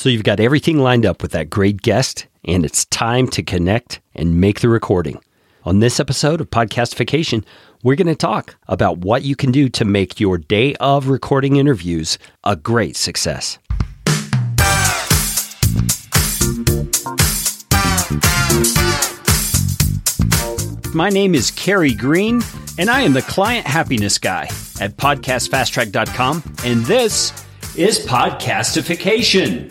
So you've got everything lined up with that great guest, and it's time to connect and make the recording. On this episode of Podcastification, we're going to talk about what you can do to make your day of recording interviews a great success. My name is Carey Green, and I am the client happiness guy at podcastfasttrack.com, and this is Podcastification.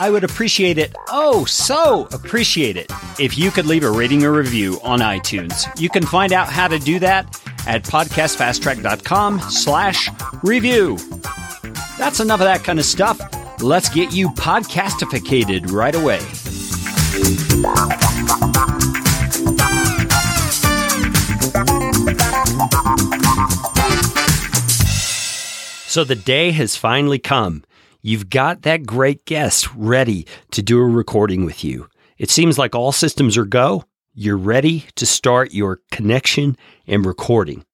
I would appreciate it, oh, so appreciate it, if you could leave a rating or review on iTunes. You can find out how to do that at podcastfasttrack.com slash review. That's enough of that kind of stuff. Let's get you podcastificated right away. So the day has finally come. You've got that great guest ready to do a recording with you. It seems like all systems are go. You're ready to start your connection and recording.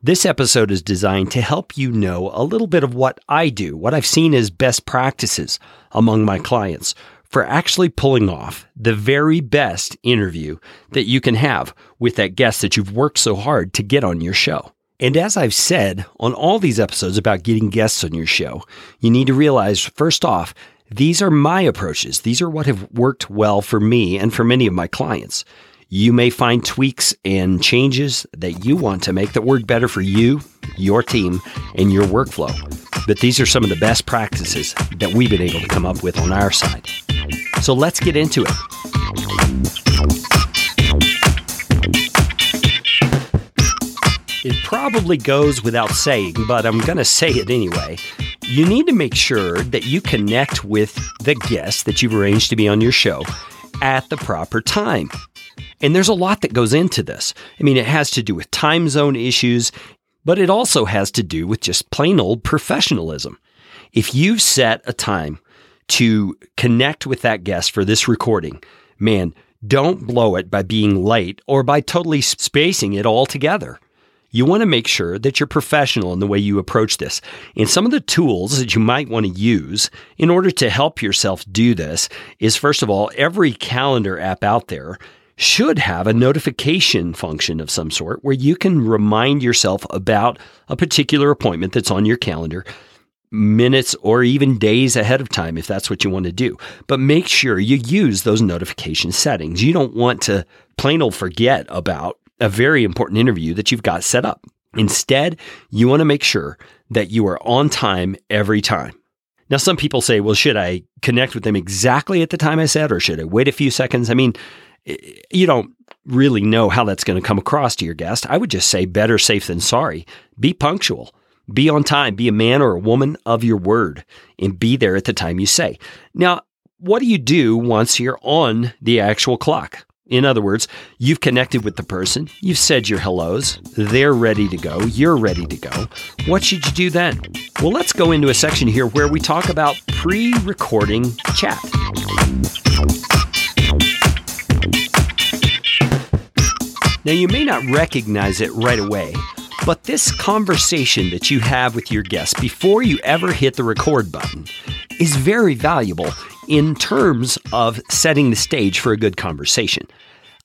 This episode is designed to help you know a little bit of what I do, what I've seen as best practices among my clients for actually pulling off the very best interview that you can have with that guest that you've worked so hard to get on your show. And as I've said on all these episodes about getting guests on your show, you need to realize first off, these are my approaches. These are what have worked well for me and for many of my clients. You may find tweaks and changes that you want to make that work better for you, your team, and your workflow. But these are some of the best practices that we've been able to come up with on our side. So let's get into it. Probably goes without saying, but I'm going to say it anyway. You need to make sure that you connect with the guest that you've arranged to be on your show at the proper time. And there's a lot that goes into this. I mean, it has to do with time zone issues, but it also has to do with just plain old professionalism. If you've set a time to connect with that guest for this recording, man, don't blow it by being late or by totally spacing it all together you want to make sure that you're professional in the way you approach this. And some of the tools that you might want to use in order to help yourself do this is first of all, every calendar app out there should have a notification function of some sort where you can remind yourself about a particular appointment that's on your calendar minutes or even days ahead of time if that's what you want to do. But make sure you use those notification settings. You don't want to plain old forget about a very important interview that you've got set up. Instead, you want to make sure that you are on time every time. Now, some people say, well, should I connect with them exactly at the time I said, or should I wait a few seconds? I mean, you don't really know how that's going to come across to your guest. I would just say better safe than sorry. Be punctual, be on time, be a man or a woman of your word, and be there at the time you say. Now, what do you do once you're on the actual clock? In other words, you've connected with the person, you've said your hellos, they're ready to go, you're ready to go. What should you do then? Well, let's go into a section here where we talk about pre recording chat. Now, you may not recognize it right away, but this conversation that you have with your guest before you ever hit the record button is very valuable in terms of setting the stage for a good conversation.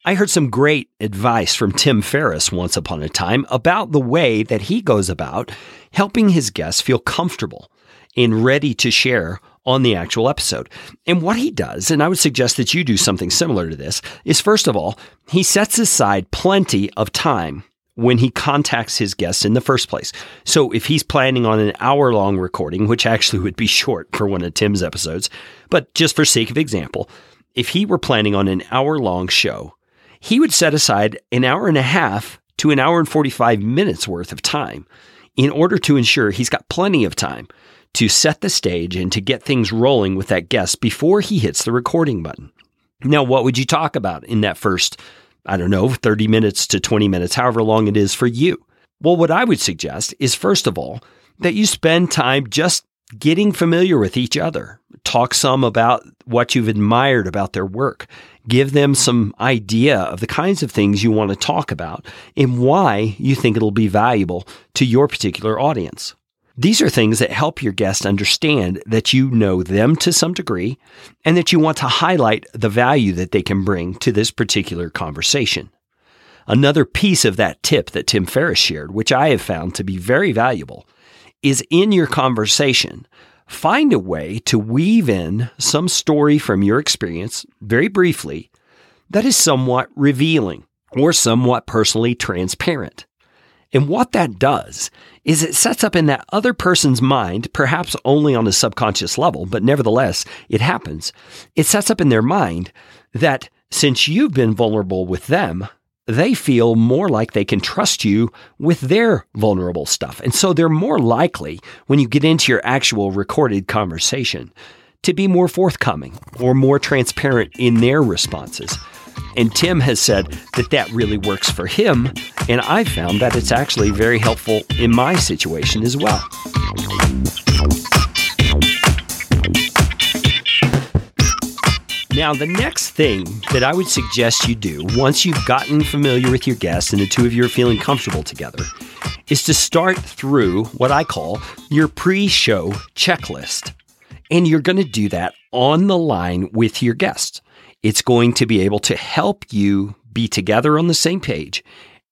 I heard some great advice from Tim Ferriss once upon a time about the way that he goes about helping his guests feel comfortable and ready to share on the actual episode. And what he does, and I would suggest that you do something similar to this, is first of all, he sets aside plenty of time when he contacts his guests in the first place. So if he's planning on an hour long recording, which actually would be short for one of Tim's episodes, but just for sake of example, if he were planning on an hour long show, he would set aside an hour and a half to an hour and 45 minutes worth of time in order to ensure he's got plenty of time to set the stage and to get things rolling with that guest before he hits the recording button. Now, what would you talk about in that first, I don't know, 30 minutes to 20 minutes, however long it is for you? Well, what I would suggest is first of all, that you spend time just getting familiar with each other. Talk some about what you've admired about their work. Give them some idea of the kinds of things you want to talk about and why you think it'll be valuable to your particular audience. These are things that help your guest understand that you know them to some degree and that you want to highlight the value that they can bring to this particular conversation. Another piece of that tip that Tim Ferriss shared, which I have found to be very valuable, is in your conversation. Find a way to weave in some story from your experience, very briefly, that is somewhat revealing or somewhat personally transparent. And what that does is it sets up in that other person's mind, perhaps only on a subconscious level, but nevertheless, it happens. It sets up in their mind that since you've been vulnerable with them, they feel more like they can trust you with their vulnerable stuff. And so they're more likely, when you get into your actual recorded conversation, to be more forthcoming or more transparent in their responses. And Tim has said that that really works for him. And I found that it's actually very helpful in my situation as well. Now, the next thing that I would suggest you do once you've gotten familiar with your guests and the two of you are feeling comfortable together is to start through what I call your pre show checklist. And you're going to do that on the line with your guests. It's going to be able to help you be together on the same page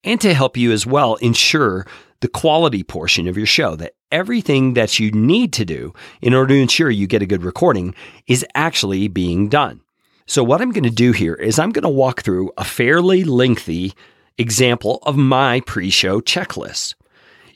and to help you as well ensure the quality portion of your show that everything that you need to do in order to ensure you get a good recording is actually being done. So, what I'm going to do here is I'm going to walk through a fairly lengthy example of my pre show checklist.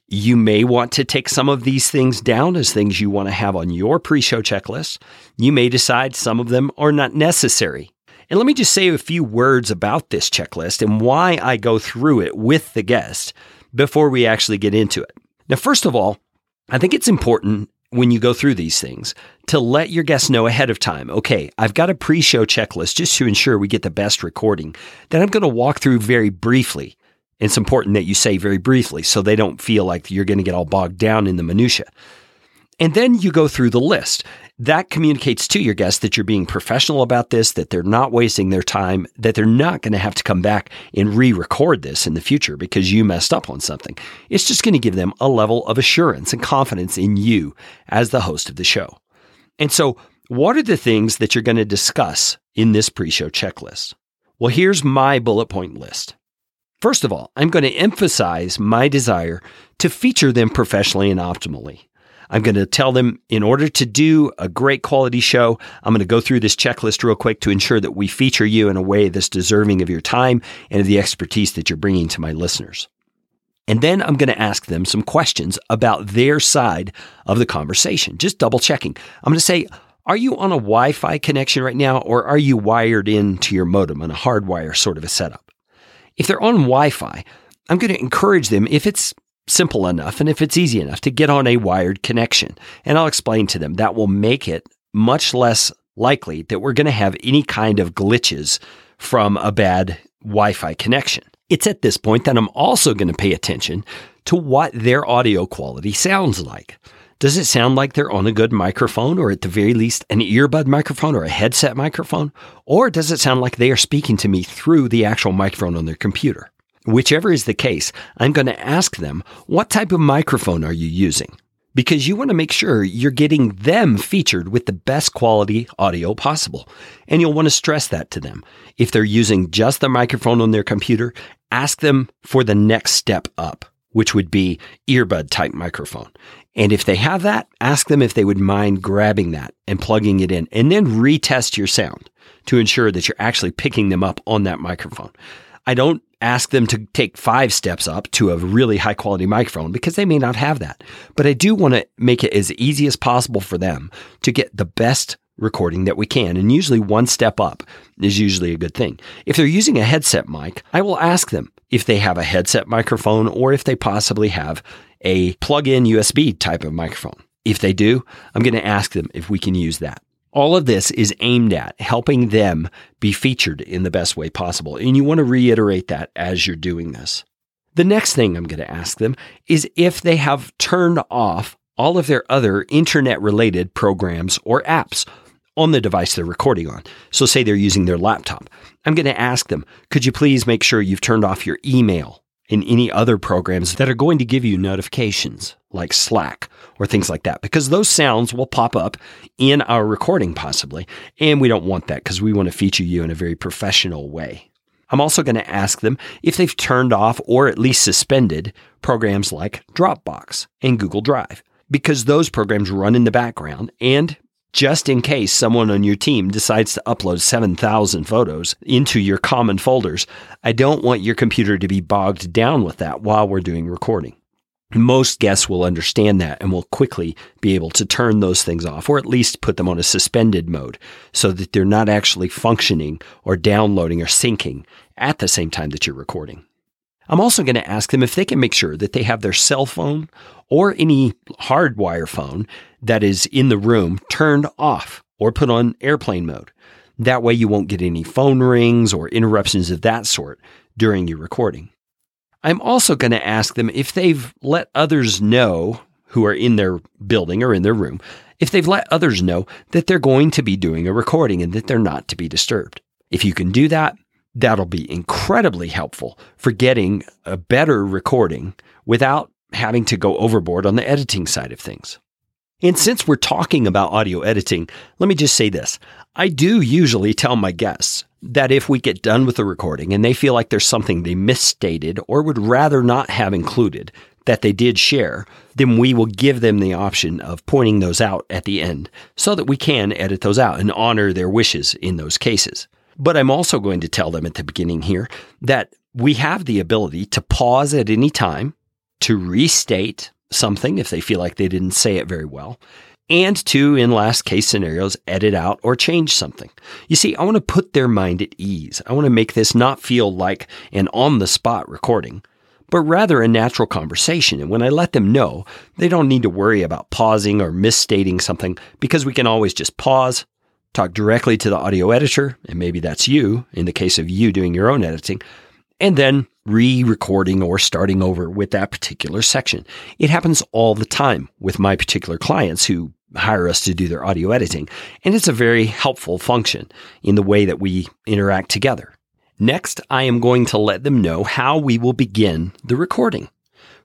You may want to take some of these things down as things you want to have on your pre show checklist. You may decide some of them are not necessary. And let me just say a few words about this checklist and why I go through it with the guest before we actually get into it. Now, first of all, I think it's important when you go through these things to let your guests know ahead of time okay, I've got a pre show checklist just to ensure we get the best recording that I'm going to walk through very briefly. It's important that you say very briefly so they don't feel like you're going to get all bogged down in the minutia. And then you go through the list that communicates to your guests that you're being professional about this, that they're not wasting their time, that they're not going to have to come back and re record this in the future because you messed up on something. It's just going to give them a level of assurance and confidence in you as the host of the show. And so, what are the things that you're going to discuss in this pre show checklist? Well, here's my bullet point list. First of all, I'm going to emphasize my desire to feature them professionally and optimally. I'm going to tell them in order to do a great quality show, I'm going to go through this checklist real quick to ensure that we feature you in a way that's deserving of your time and of the expertise that you're bringing to my listeners. And then I'm going to ask them some questions about their side of the conversation, just double checking. I'm going to say, are you on a Wi Fi connection right now, or are you wired into your modem on a hardwire sort of a setup? If they're on Wi Fi, I'm going to encourage them, if it's simple enough and if it's easy enough to get on a wired connection. And I'll explain to them that will make it much less likely that we're going to have any kind of glitches from a bad Wi Fi connection. It's at this point that I'm also going to pay attention to what their audio quality sounds like. Does it sound like they're on a good microphone or at the very least an earbud microphone or a headset microphone? Or does it sound like they are speaking to me through the actual microphone on their computer? Whichever is the case, I'm going to ask them, what type of microphone are you using? Because you want to make sure you're getting them featured with the best quality audio possible. And you'll want to stress that to them. If they're using just the microphone on their computer, ask them for the next step up, which would be earbud type microphone. And if they have that, ask them if they would mind grabbing that and plugging it in and then retest your sound to ensure that you're actually picking them up on that microphone. I don't ask them to take five steps up to a really high quality microphone because they may not have that. But I do want to make it as easy as possible for them to get the best recording that we can. And usually one step up is usually a good thing. If they're using a headset mic, I will ask them if they have a headset microphone or if they possibly have a plug in USB type of microphone. If they do, I'm going to ask them if we can use that. All of this is aimed at helping them be featured in the best way possible. And you want to reiterate that as you're doing this. The next thing I'm going to ask them is if they have turned off all of their other internet related programs or apps on the device they're recording on. So, say they're using their laptop. I'm going to ask them, could you please make sure you've turned off your email and any other programs that are going to give you notifications like Slack or things like that? Because those sounds will pop up in our recording possibly. And we don't want that because we want to feature you in a very professional way. I'm also going to ask them if they've turned off or at least suspended programs like Dropbox and Google Drive because those programs run in the background and just in case someone on your team decides to upload 7,000 photos into your common folders, I don't want your computer to be bogged down with that while we're doing recording. Most guests will understand that and will quickly be able to turn those things off or at least put them on a suspended mode so that they're not actually functioning or downloading or syncing at the same time that you're recording. I'm also going to ask them if they can make sure that they have their cell phone or any hardwire phone that is in the room turned off or put on airplane mode. That way you won't get any phone rings or interruptions of that sort during your recording. I'm also going to ask them if they've let others know who are in their building or in their room, if they've let others know that they're going to be doing a recording and that they're not to be disturbed. If you can do that, That'll be incredibly helpful for getting a better recording without having to go overboard on the editing side of things. And since we're talking about audio editing, let me just say this. I do usually tell my guests that if we get done with the recording and they feel like there's something they misstated or would rather not have included that they did share, then we will give them the option of pointing those out at the end so that we can edit those out and honor their wishes in those cases. But I'm also going to tell them at the beginning here that we have the ability to pause at any time, to restate something if they feel like they didn't say it very well, and to, in last case scenarios, edit out or change something. You see, I want to put their mind at ease. I want to make this not feel like an on the spot recording, but rather a natural conversation. And when I let them know, they don't need to worry about pausing or misstating something because we can always just pause, talk directly to the audio editor, and maybe that's you in the case of you doing your own editing, and then re recording or starting over with that particular section. It happens all the time with my particular clients who hire us to do their audio editing, and it's a very helpful function in the way that we interact together. Next, I am going to let them know how we will begin the recording.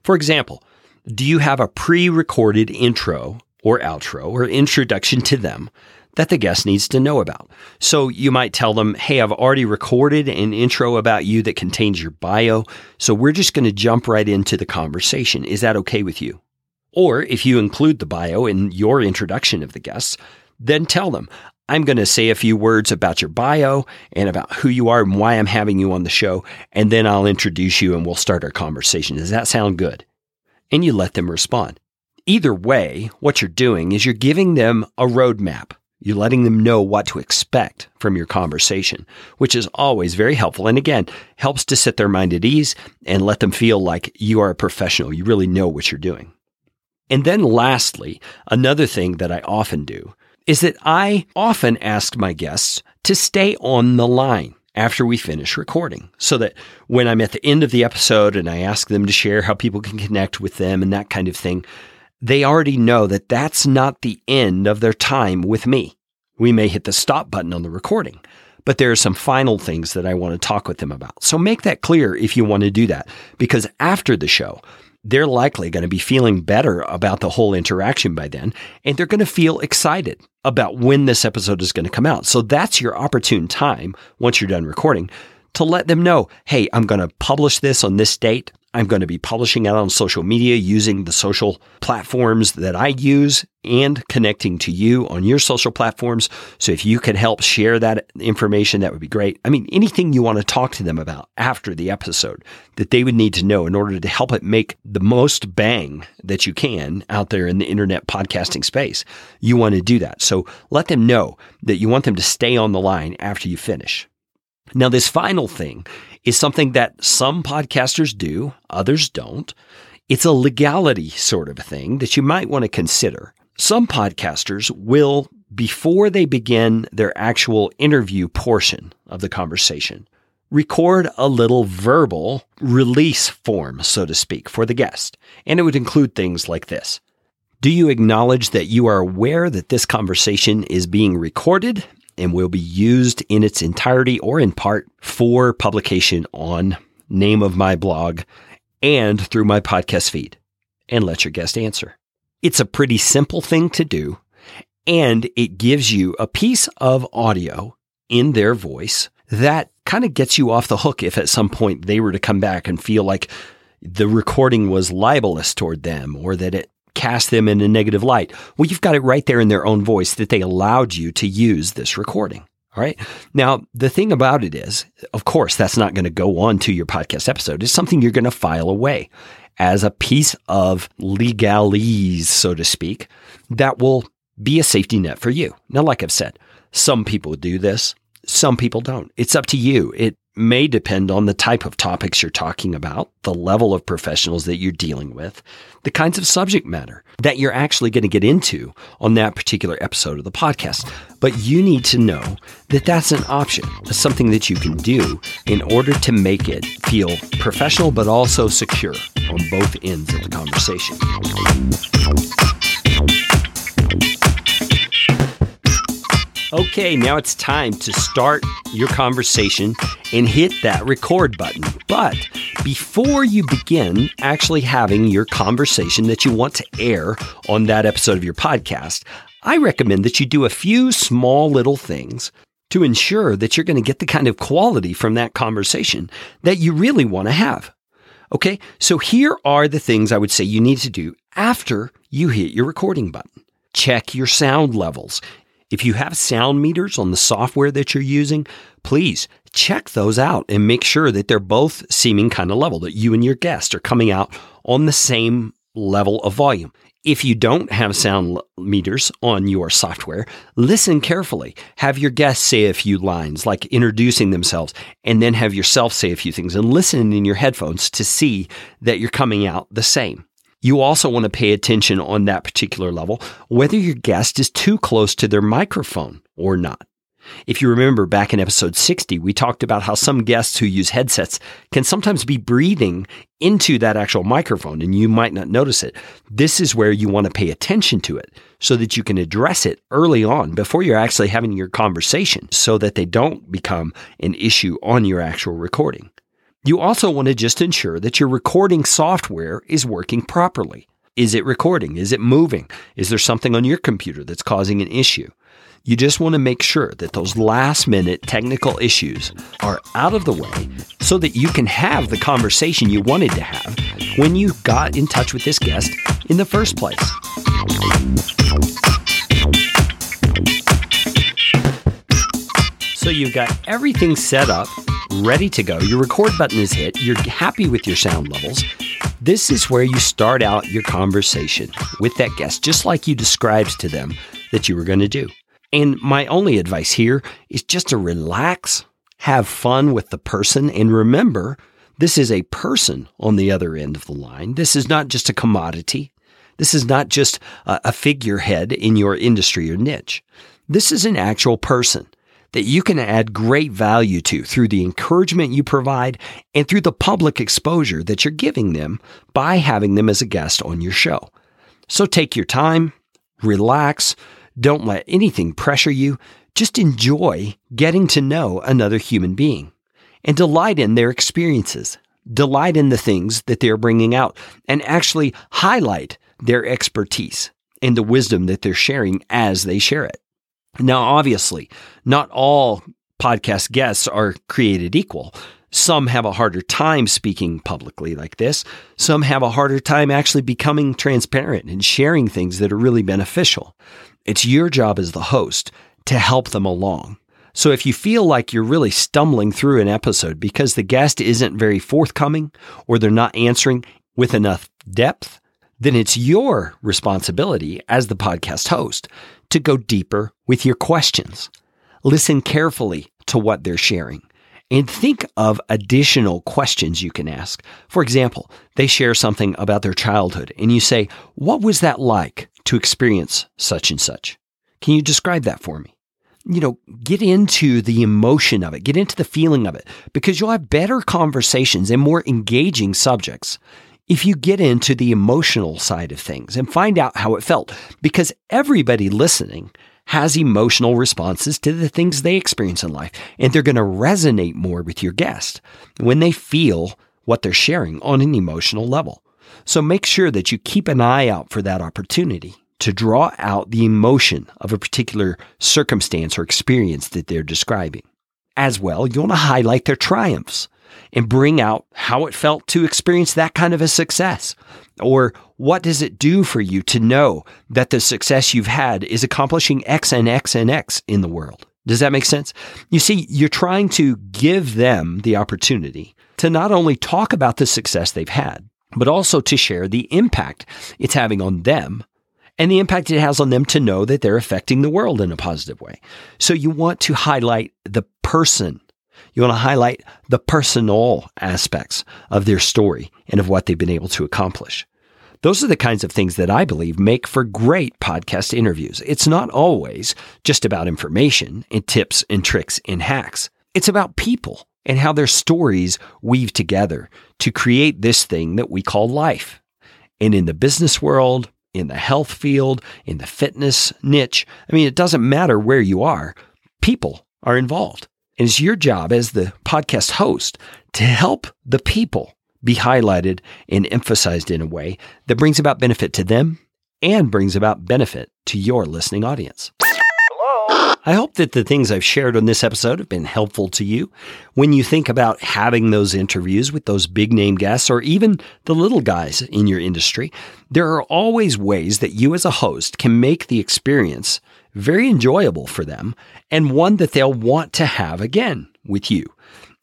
For example, do you have a pre recorded intro or outro or introduction to them that the guest needs to know about. So you might tell them, Hey, I've already recorded an intro about you that contains your bio. So we're just going to jump right into the conversation. Is that okay with you? Or if you include the bio in your introduction of the guests, then tell them, I'm going to say a few words about your bio and about who you are and why I'm having you on the show. And then I'll introduce you and we'll start our conversation. Does that sound good? And you let them respond. Either way, what you're doing is you're giving them a roadmap you're letting them know what to expect from your conversation, which is always very helpful. And again, helps to set their mind at ease and let them feel like you are a professional. You really know what you're doing. And then lastly, another thing that I often do is that I often ask my guests to stay on the line after we finish recording so that when I'm at the end of the episode and I ask them to share how people can connect with them and that kind of thing, they already know that that's not the end of their time with me. We may hit the stop button on the recording, but there are some final things that I want to talk with them about. So make that clear if you want to do that, because after the show, they're likely going to be feeling better about the whole interaction by then, and they're going to feel excited about when this episode is going to come out. So that's your opportune time once you're done recording to let them know, hey, I'm going to publish this on this date. I'm going to be publishing it on social media using the social platforms that I use and connecting to you on your social platforms. So if you could help share that information, that would be great. I mean, anything you want to talk to them about after the episode that they would need to know in order to help it make the most bang that you can out there in the internet podcasting space. You want to do that. So let them know that you want them to stay on the line after you finish. Now, this final thing is something that some podcasters do, others don't. It's a legality sort of a thing that you might want to consider. Some podcasters will before they begin their actual interview portion of the conversation, record a little verbal release form, so to speak, for the guest. And it would include things like this Do you acknowledge that you are aware that this conversation is being recorded and will be used in its entirety or in part for publication on name of my blog and through my podcast feed? And let your guest answer. It's a pretty simple thing to do, and it gives you a piece of audio in their voice that kind of gets you off the hook if at some point they were to come back and feel like the recording was libelous toward them or that it cast them in a negative light. Well, you've got it right there in their own voice that they allowed you to use this recording. All right. Now, the thing about it is, of course, that's not going to go on to your podcast episode. It's something you're going to file away as a piece of legalese, so to speak, that will be a safety net for you. Now, like I've said, some people do this, some people don't. It's up to you. It may depend on the type of topics you're talking about, the level of professionals that you're dealing with, the kinds of subject matter that you're actually going to get into on that particular episode of the podcast. But you need to know that that's an option, something that you can do in order to make it feel professional but also secure on both ends of the conversation. Okay, now it's time to start your conversation and hit that record button. But before you begin actually having your conversation that you want to air on that episode of your podcast, I recommend that you do a few small little things to ensure that you're going to get the kind of quality from that conversation that you really want to have. Okay, so here are the things I would say you need to do after you hit your recording button. Check your sound levels. If you have sound meters on the software that you're using, please check those out and make sure that they're both seeming kind of level, that you and your guest are coming out on the same level of volume. If you don't have sound meters on your software, listen carefully. Have your guests say a few lines, like introducing themselves, and then have yourself say a few things and listen in your headphones to see that you're coming out the same. You also want to pay attention on that particular level whether your guest is too close to their microphone or not. If you remember back in episode 60, we talked about how some guests who use headsets can sometimes be breathing into that actual microphone and you might not notice it. This is where you want to pay attention to it so that you can address it early on before you're actually having your conversation so that they don't become an issue on your actual recording. You also want to just ensure that your recording software is working properly. Is it recording? Is it moving? Is there something on your computer that's causing an issue? You just want to make sure that those last minute technical issues are out of the way so that you can have the conversation you wanted to have when you got in touch with this guest in the first place. So you've got everything set up ready to go. Your record button is hit. You're happy with your sound levels. This is where you start out your conversation with that guest, just like you described to them that you were going to do. And my only advice here is just to relax, have fun with the person, and remember this is a person on the other end of the line. This is not just a commodity. This is not just a, figurehead in your industry or niche. This is an actual person that you can add great value to through the encouragement you provide and through the public exposure that you're giving them by having them as a guest on your show. So take your time, relax, don't let anything pressure you. Just enjoy getting to know another human being and delight in their experiences. Delight in the things that they're bringing out and actually highlight their expertise and the wisdom that they're sharing as they share it. Now, obviously, not all podcast guests are created equal. Some have a harder time speaking publicly like this. Some have a harder time actually becoming transparent and sharing things that are really beneficial. It's your job as the host to help them along. So if you feel like you're really stumbling through an episode because the guest isn't very forthcoming or they're not answering with enough depth, then it's your responsibility as the podcast host to go deeper with your questions. Listen carefully to what they're sharing and think of additional questions you can ask. For example, they share something about their childhood and you say, What was that like to experience such and such? Can you describe that for me? You know, get into the emotion of it, get into the feeling of it, because you'll have better conversations and more engaging subjects if you get into the emotional side of things and find out how it felt. Because everybody listening has emotional responses to the things they experience in life, and they're going to resonate more with your guest when they feel what they're sharing on an emotional level. So make sure that you keep an eye out for that opportunity to draw out the emotion of a particular circumstance or experience that they're describing. As well, you want to highlight their triumphs and bring out how it felt to experience that kind of a success. Or what does it do for you to know that the success you've had is accomplishing X and X and X in the world? Does that make sense? You see, you're trying to give them the opportunity to not only talk about the success they've had, but also to share the impact it's having on them and the impact it has on them to know that they're affecting the world in a positive way. So you want to highlight the person. You want to highlight the personal aspects of their story and of what they've been able to accomplish. Those are the kinds of things that I believe make for great podcast interviews. It's not always just about information and tips and tricks and hacks. It's about people and how their stories weave together to create this thing that we call life. And in the business world, in the health field, in the fitness niche, I mean, it doesn't matter where you are, people are involved. And it's your job as the podcast host to help the people be highlighted and emphasized in a way that brings about benefit to them and brings about benefit to your listening audience. Hello? I hope that the things I've shared on this episode have been helpful to you when you think about having those interviews with those big name guests or even the little guys in your industry. There are always ways that you as a host can make the experience very enjoyable for them and one that they'll want to have again with you.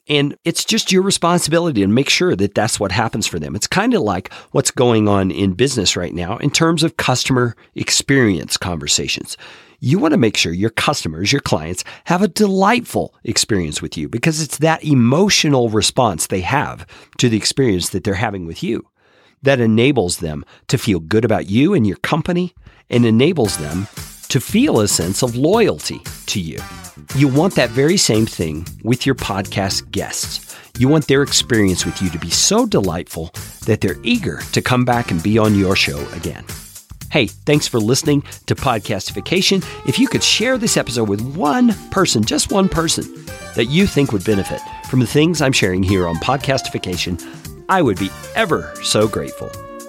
And it's just your responsibility to make sure that that's what happens for them. It's kind of like what's going on in business right now in terms of customer experience conversations. You want to make sure your customers, your clients, have a delightful experience with you because it's that emotional response they have to the experience that they're having with you that enables them to feel good about you and your company and enables them to feel a sense of loyalty to you. You want that very same thing with your podcast guests. You want their experience with you to be so delightful that they're eager to come back and be on your show again. Hey, thanks for listening to Podcastification. If you could share this episode with one person, just one person, that you think would benefit from the things I'm sharing here on Podcastification, I would be ever so grateful.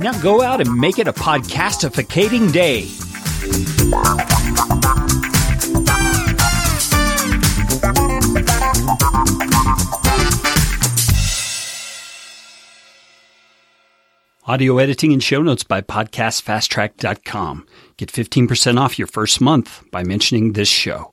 Now go out and make it a podcastificating day. Audio editing and show notes by podcastfasttrack.com. Get 15% off your first month by mentioning this show.